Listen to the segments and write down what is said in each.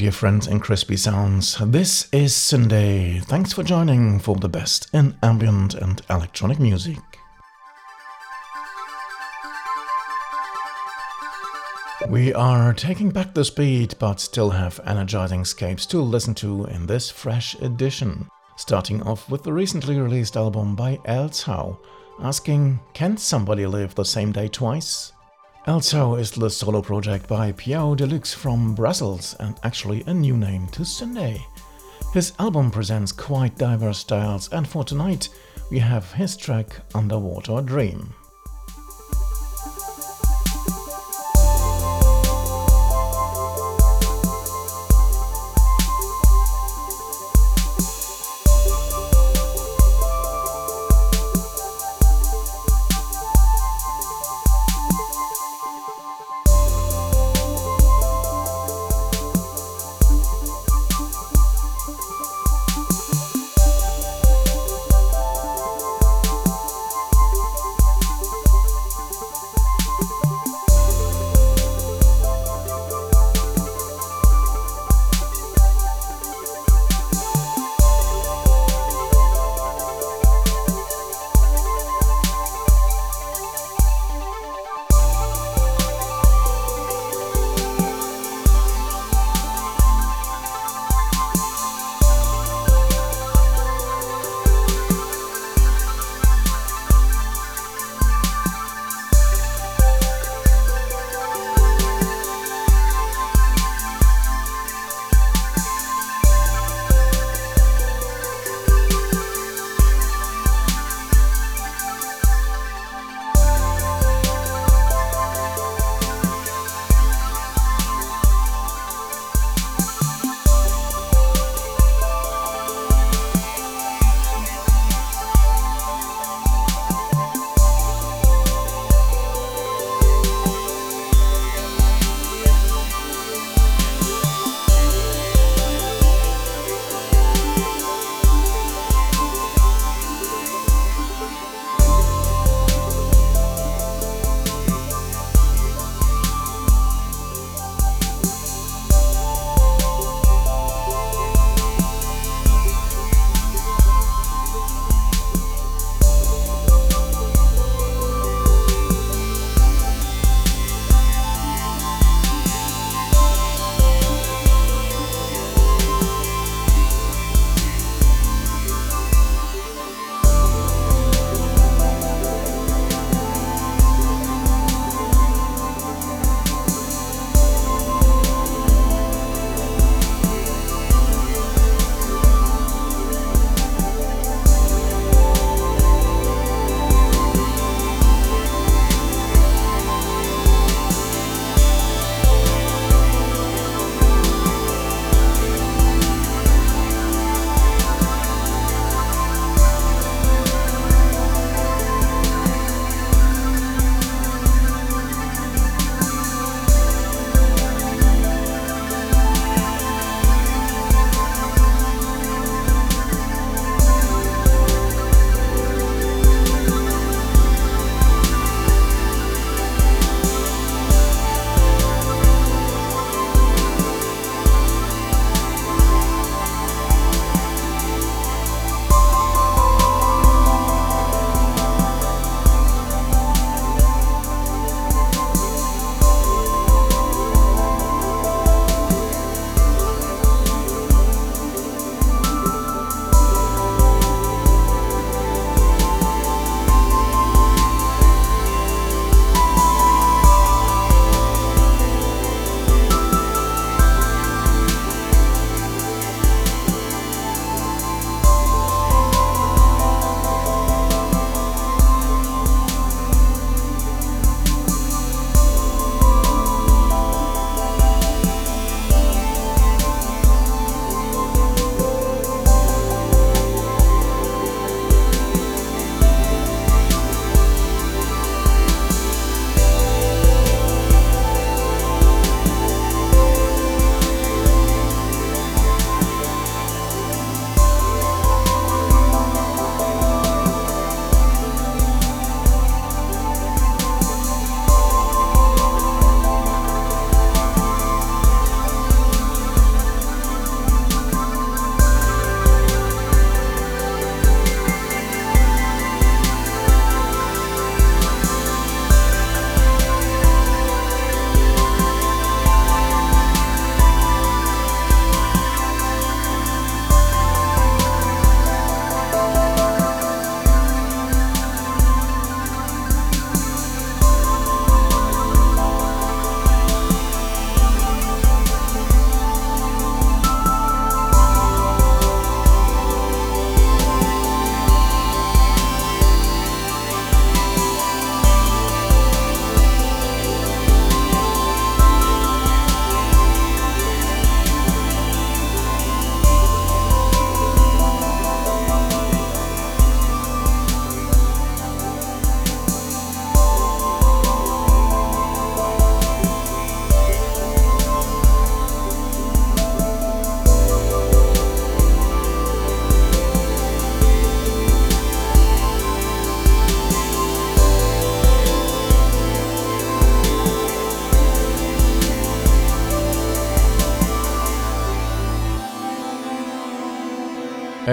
Dear friends and crispy sounds. This is syndae. Thanks for joining for the best in ambient and electronic music. We are taking back the speed, but still have energizing scapes to listen to in this fresh edition. Starting off with the recently released album by Elsehow, asking, Can somebody live the same day twice? Elsehow is the solo project by Piao Deluxe from Brussels and actually a new name to syndae. His album presents quite diverse styles and for tonight we have his track Underwater Dream.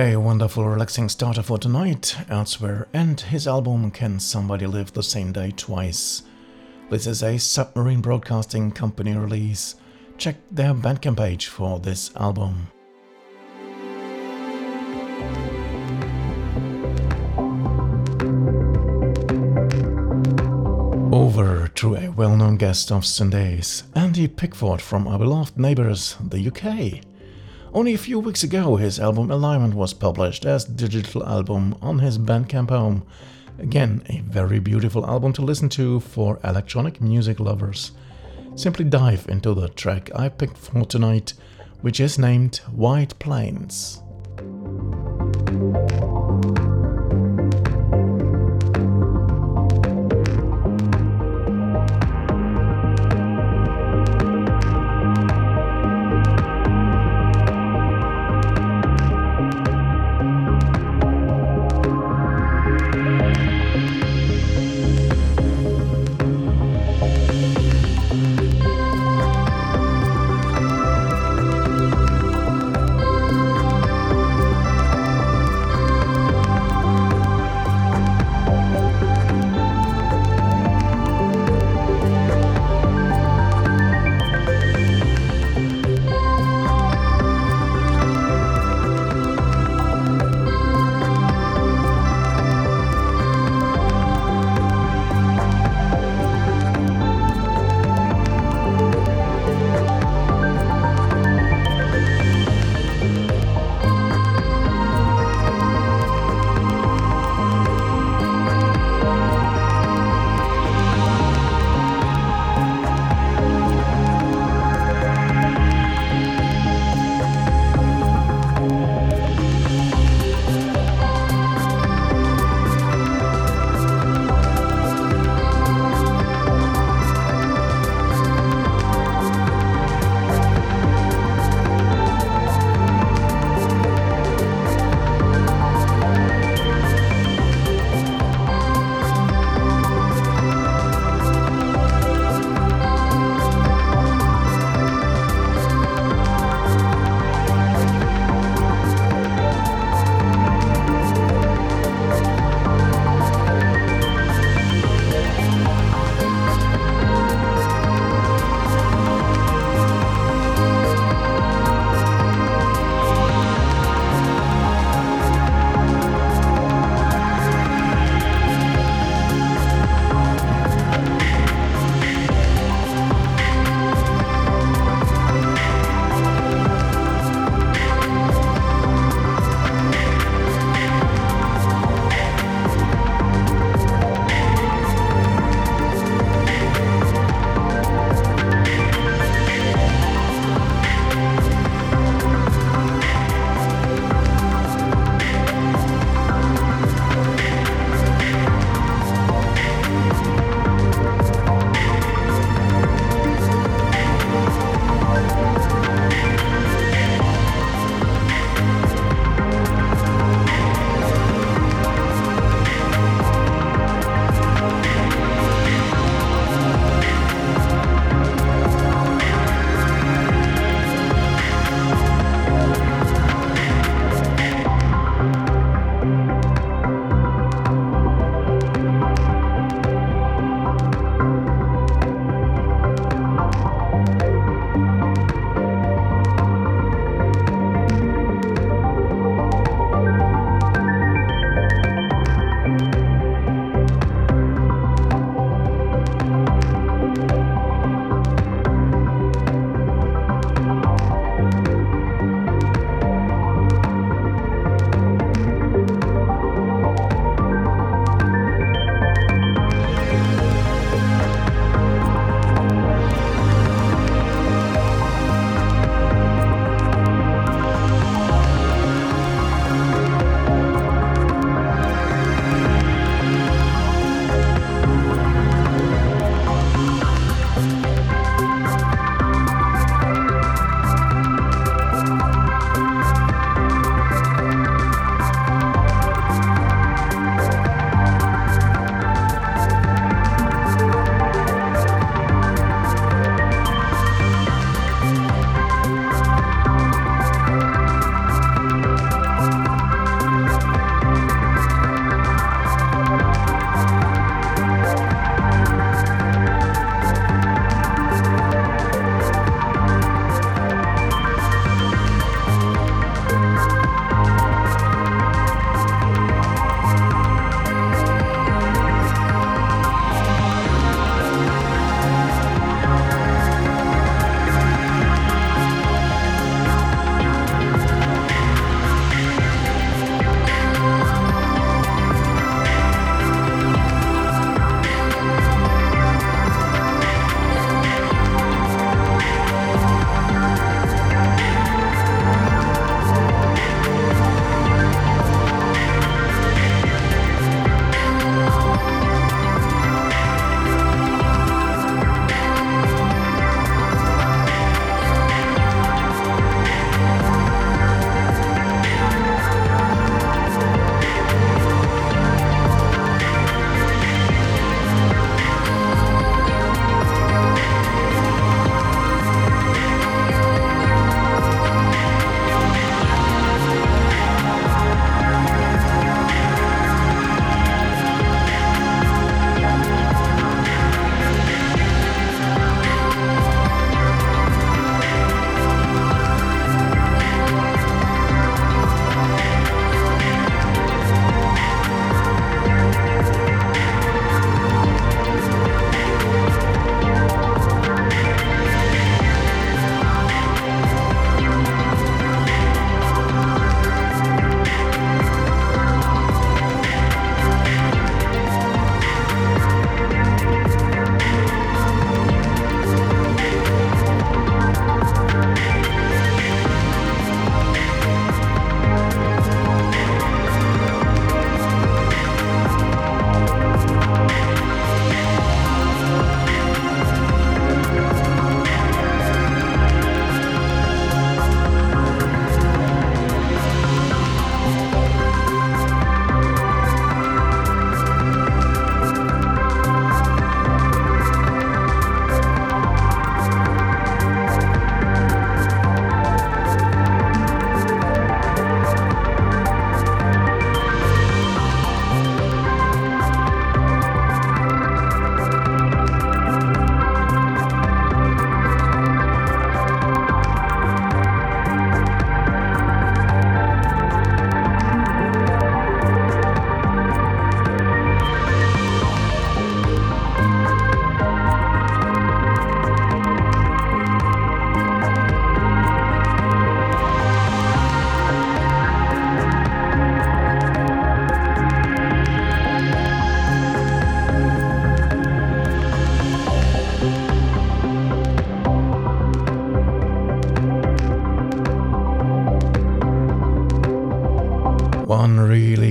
A wonderful, relaxing starter for tonight, Elsehow, and his album Can Somebody Live the Same Day Twice. This is a Submarine Broadcasting Company release. Check their Bandcamp page for this album. Over to a well known guest of syndae's, Andy Pickford from our beloved neighbors, the UK. Only a few weeks ago, his album Alignment was published as digital album on his Bandcamp home. Again, a very beautiful album to listen to for electronic music lovers. Simply dive into the track I picked for tonight, which is named White Plains.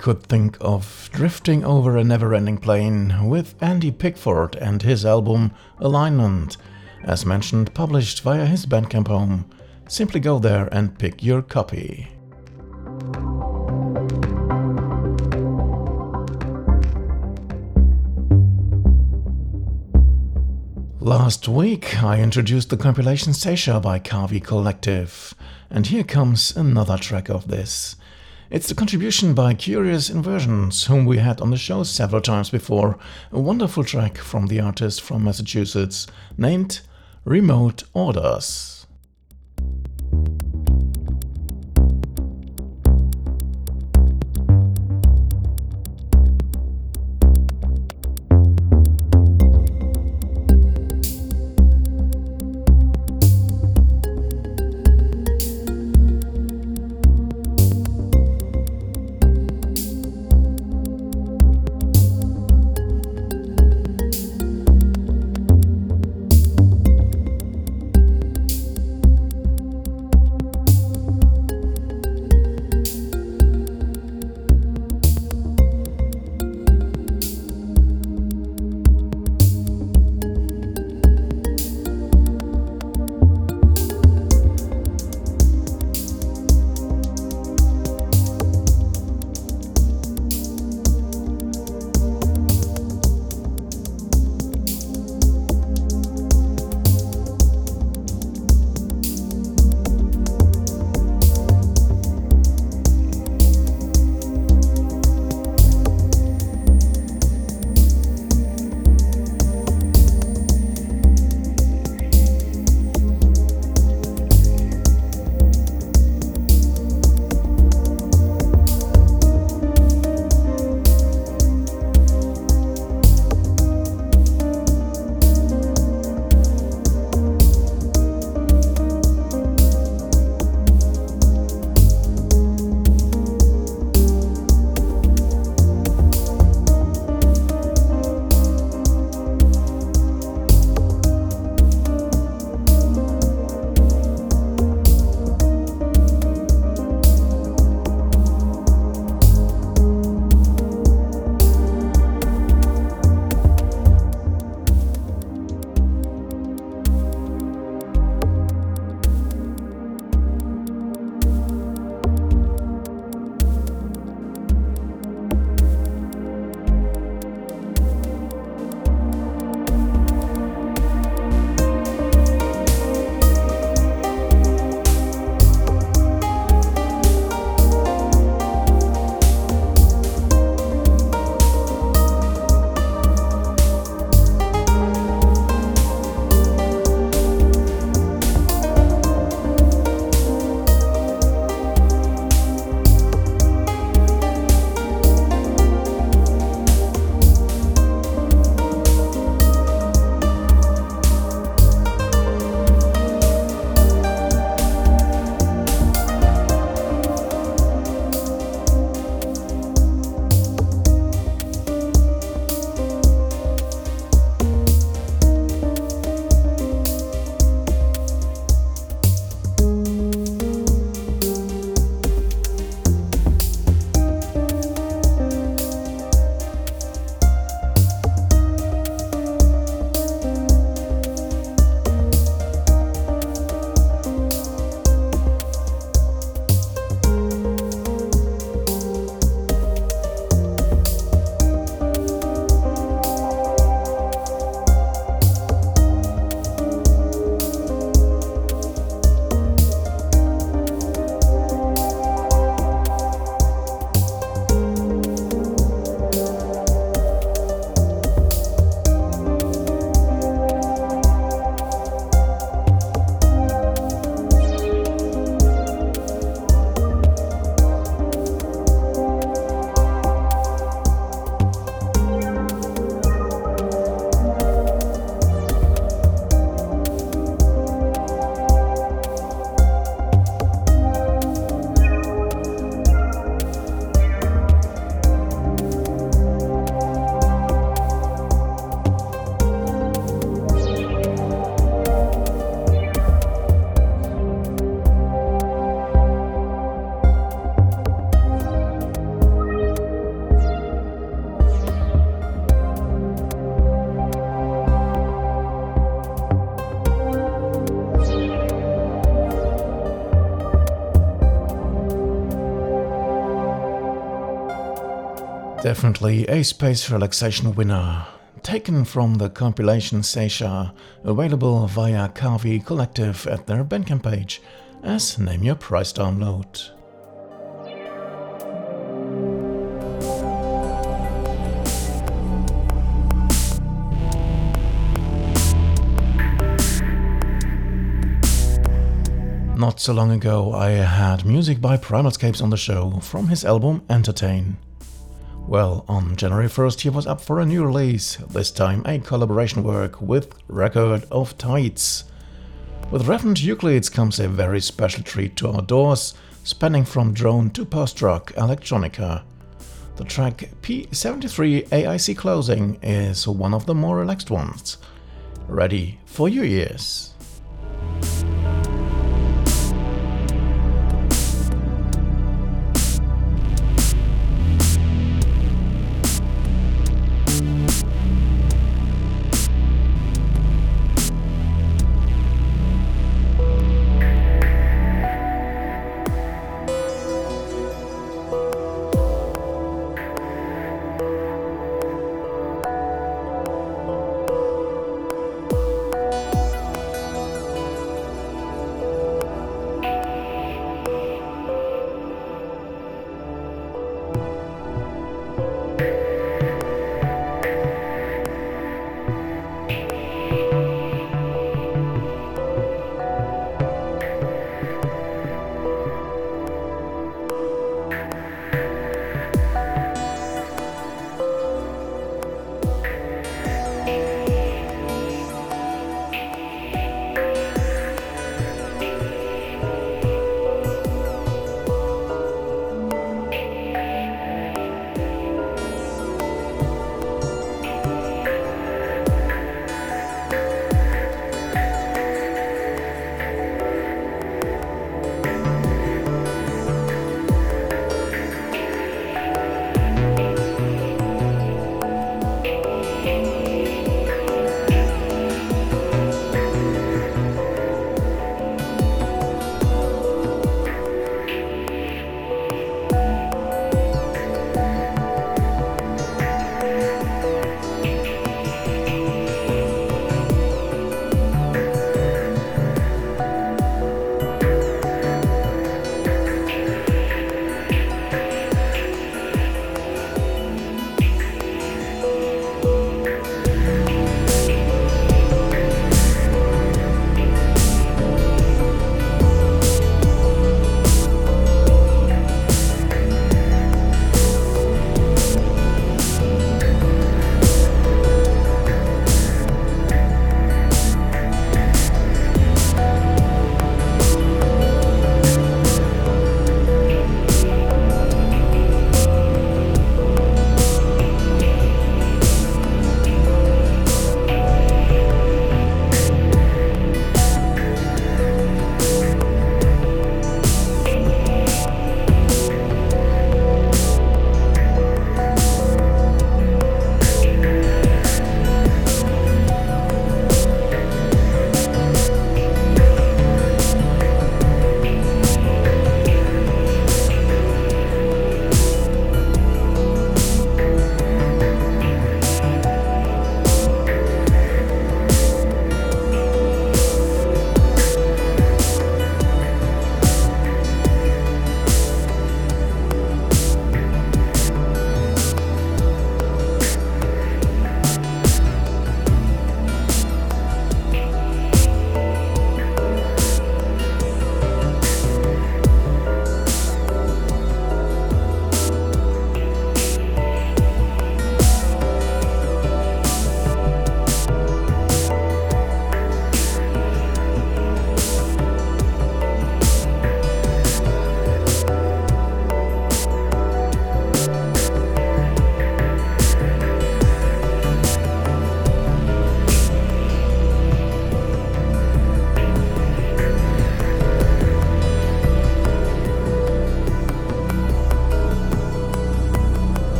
Could think of drifting over a never ending plane with Andy Pickford and his album Alignment, as mentioned, published via his Bandcamp home. Simply go there and pick your copy. Last week I introduced the compilation Seisha by Kavi Collective, and here comes another track of this. It's the contribution by Curious Inversions, whom we had on the show several times before, a wonderful track from the artist from Massachusetts named Remote Orders. Definitely a space relaxation winner. Taken from the compilation Seisha, available via Kavi Collective at their Bandcamp page as Name Your Price download. Not so long ago, I had music by Primal Scapes on the show from his album Entertain. Well, on January 1st, he was up for a new release, this time a collaboration work with Record of Tides. With Revenant Euclids comes a very special treat to our doors, spanning from drone to post rock electronica. The track P73 AIC Closing is one of the more relaxed ones. Ready for your ears.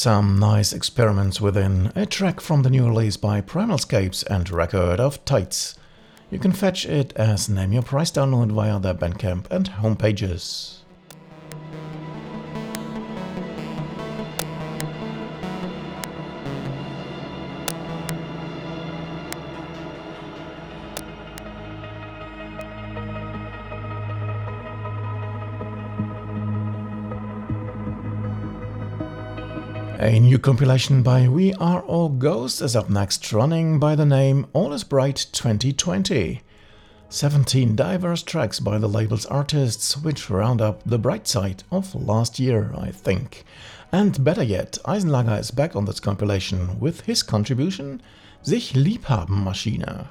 Some nice experiments within, a track from the new release by Primal Scapes and Record of Tides. You can fetch it as Name Your Price download via their Bandcamp and homepages. New compilation by We Are All Ghosts is up next, running by the name All Is Bright 2020. 17 diverse tracks by the label's artists, which round up the bright side of last year, I think. And better yet, Eisenlager is back on this compilation with his contribution, Sich Liebhaben Maschine.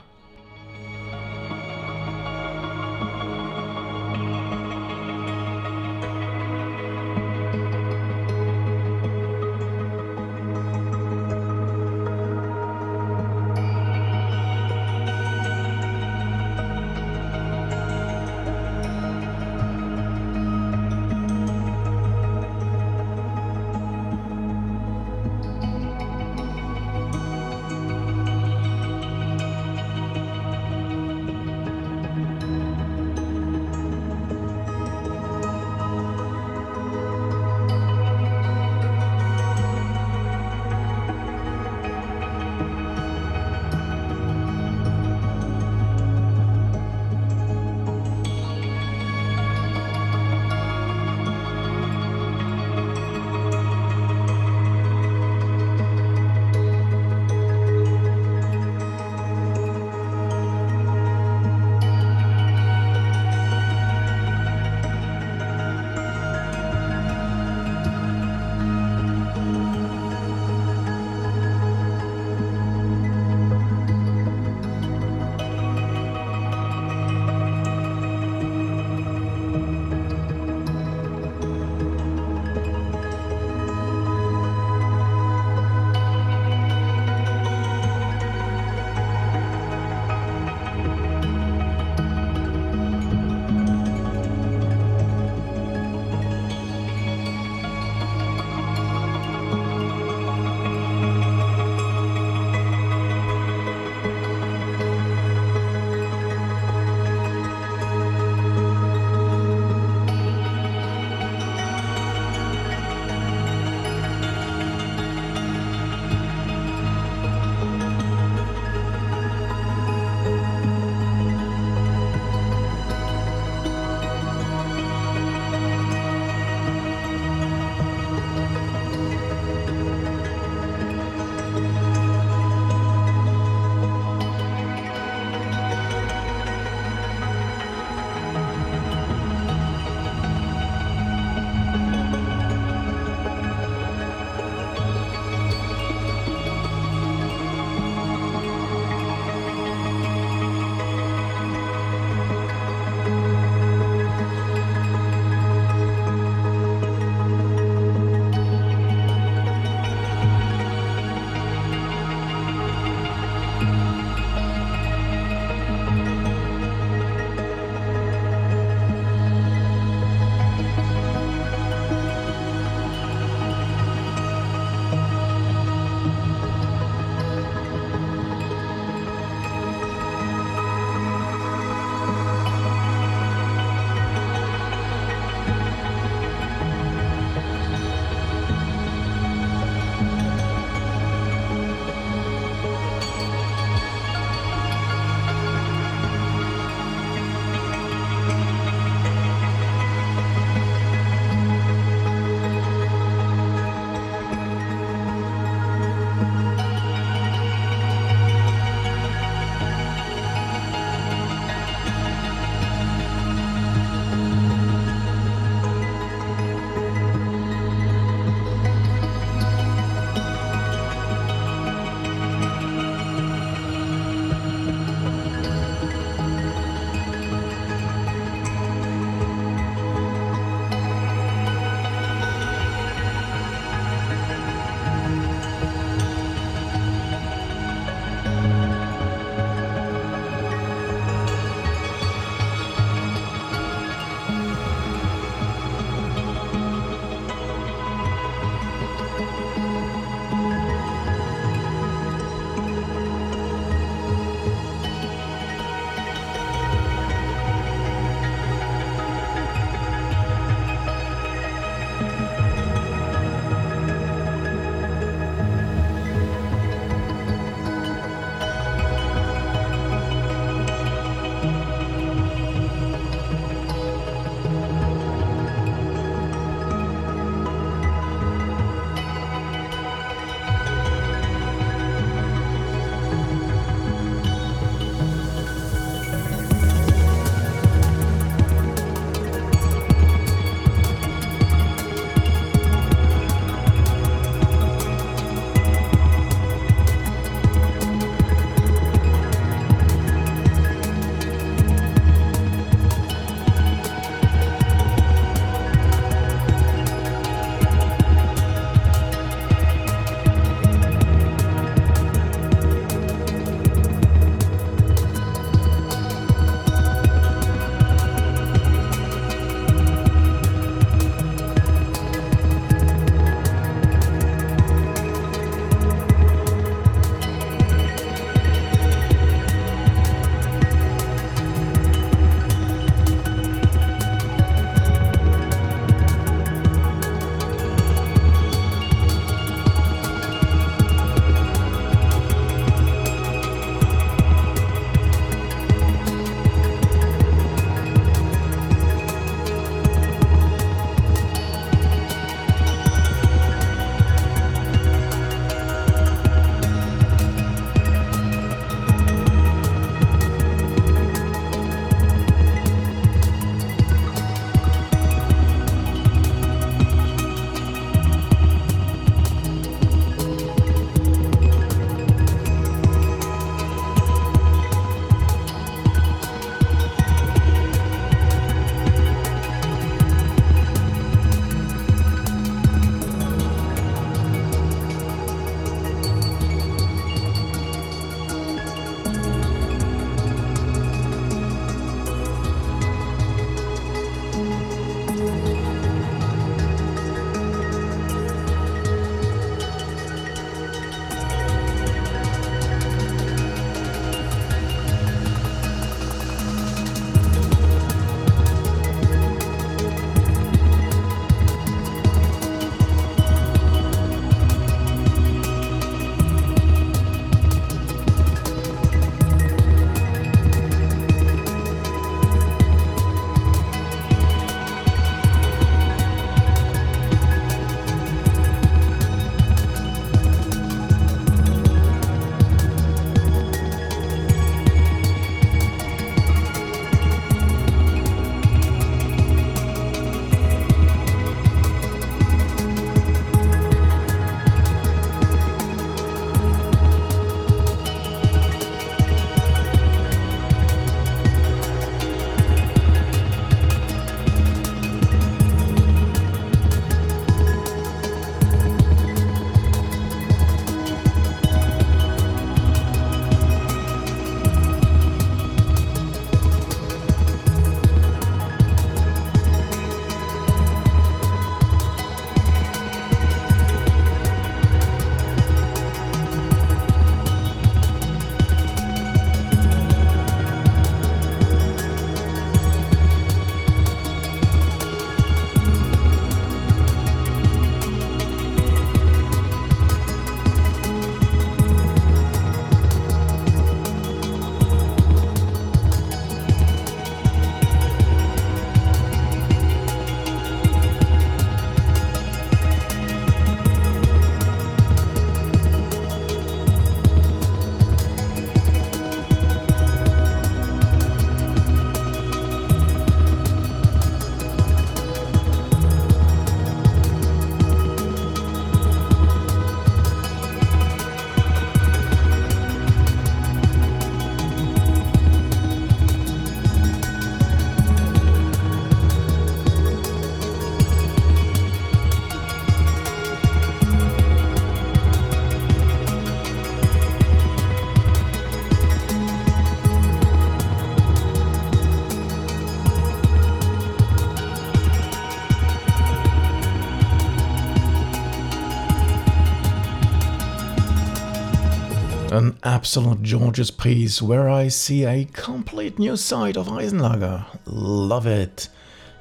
Absolute George's piece where I see a complete new side of Eisenlager. Love it.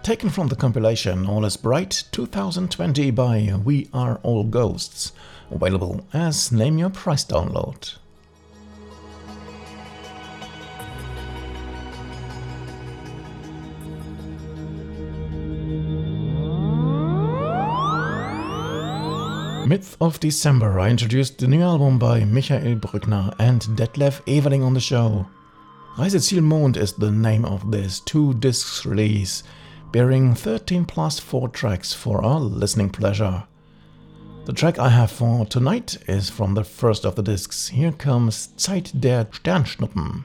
Taken from the compilation All is Bright 2020 by We Are All Ghosts. Available as Name Your Price download. Myth of December, I introduced the new album by Michael Brückner and Detlev Everling on the show. Reiseziel Mond is the name of this two discs release, bearing 13 plus 4 tracks for our listening pleasure. The track I have for tonight is from the first of the discs. Here comes Zeit der Sternschnuppen.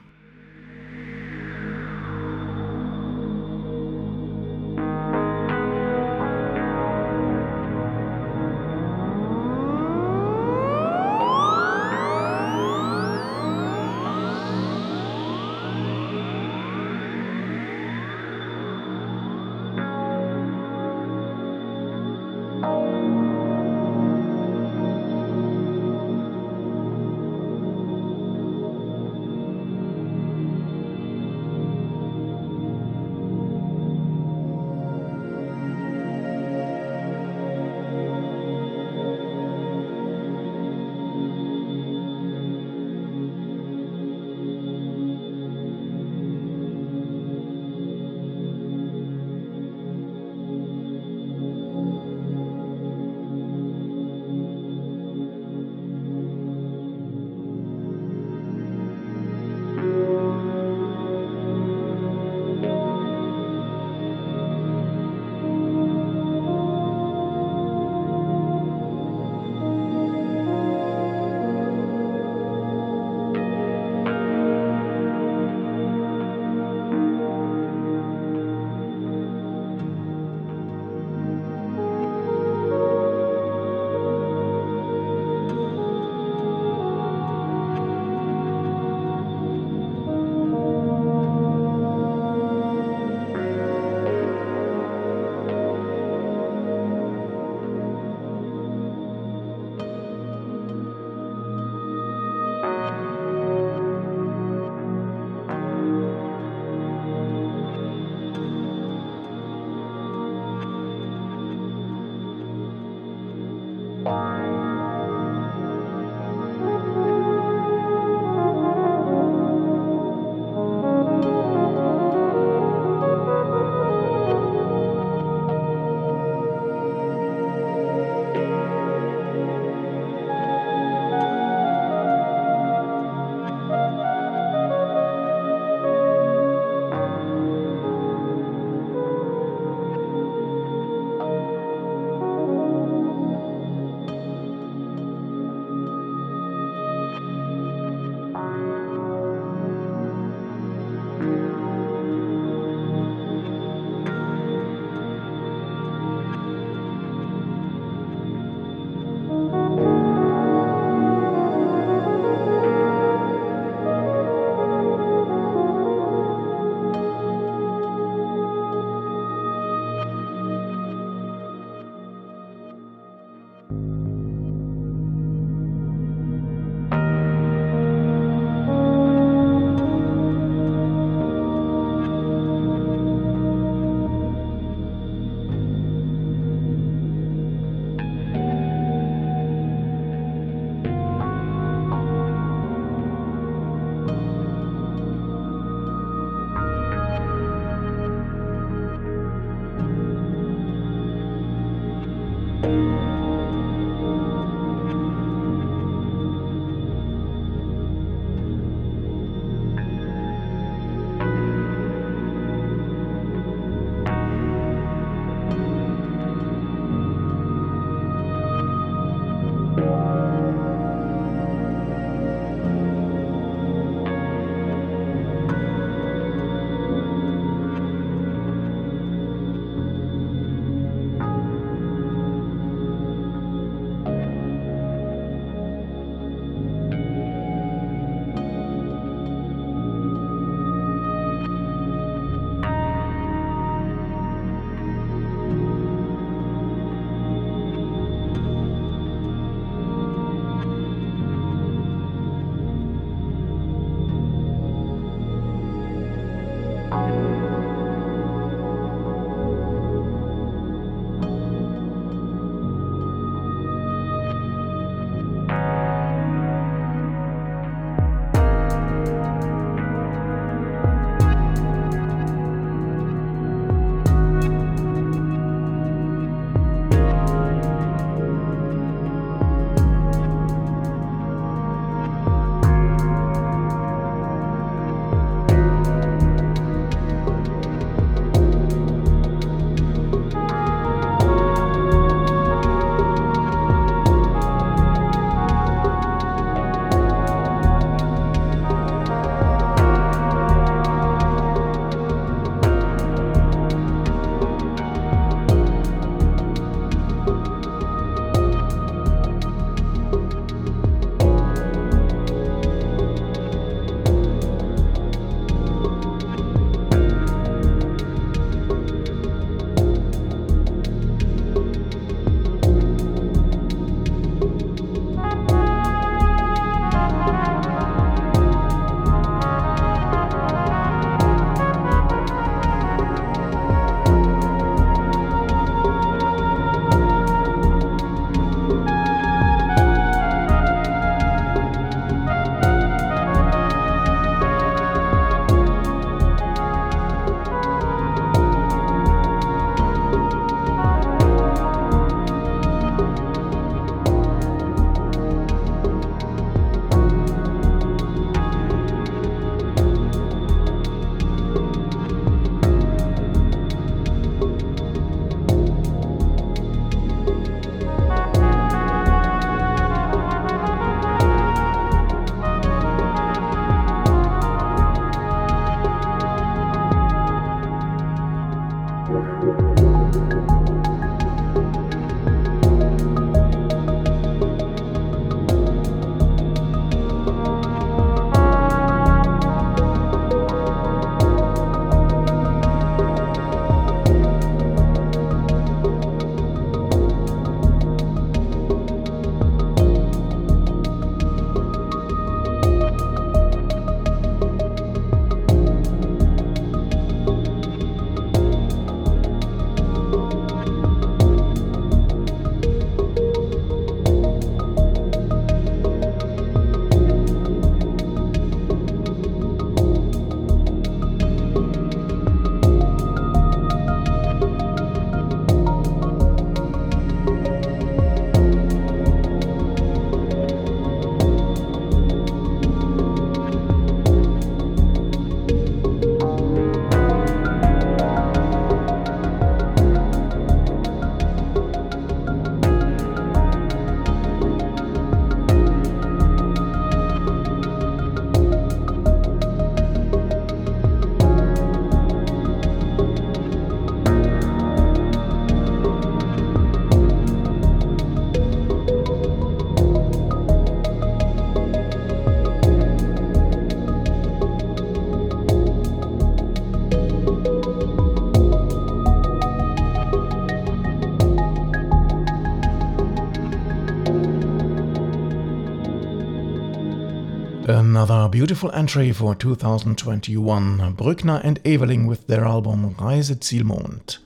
Beautiful entry for 2021, Brückner and Everling with their album Reiseziel Mond.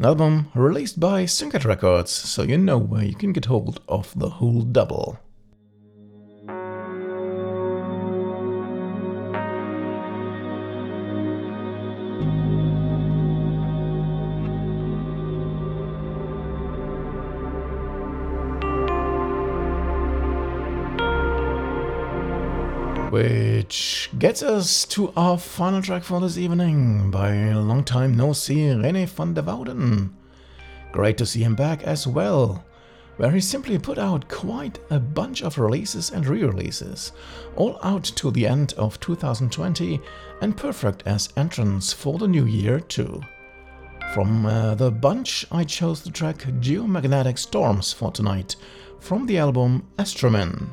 An album released by SynGate Records, so you know where you can get hold of the whole double. Which gets us to our final track for this evening by long time no see René van der Wouden. Great to see him back as well, where he simply put out quite a bunch of releases and re releases, all out to the end of 2020 and perfect as entrance for the new year too. From uh, the bunch, I chose the track Geomagnetic Storms for tonight from the album Astromen.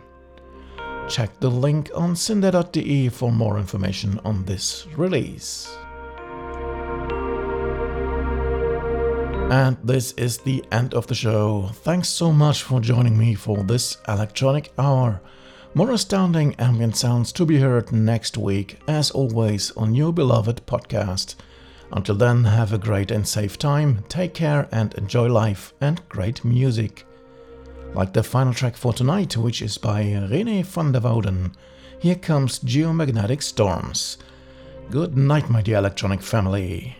Check the link on syndae.de for more information on this release. And this is the end of the show. Thanks so much for joining me for this electronic hour. More astounding ambient sounds to be heard next week, as always, on your beloved podcast. Until then, have a great and safe time, take care and enjoy life and great music like the final track for tonight, which is by René van der Wouden. Here comes Geomagnetic Storms. Good night, my dear electronic family.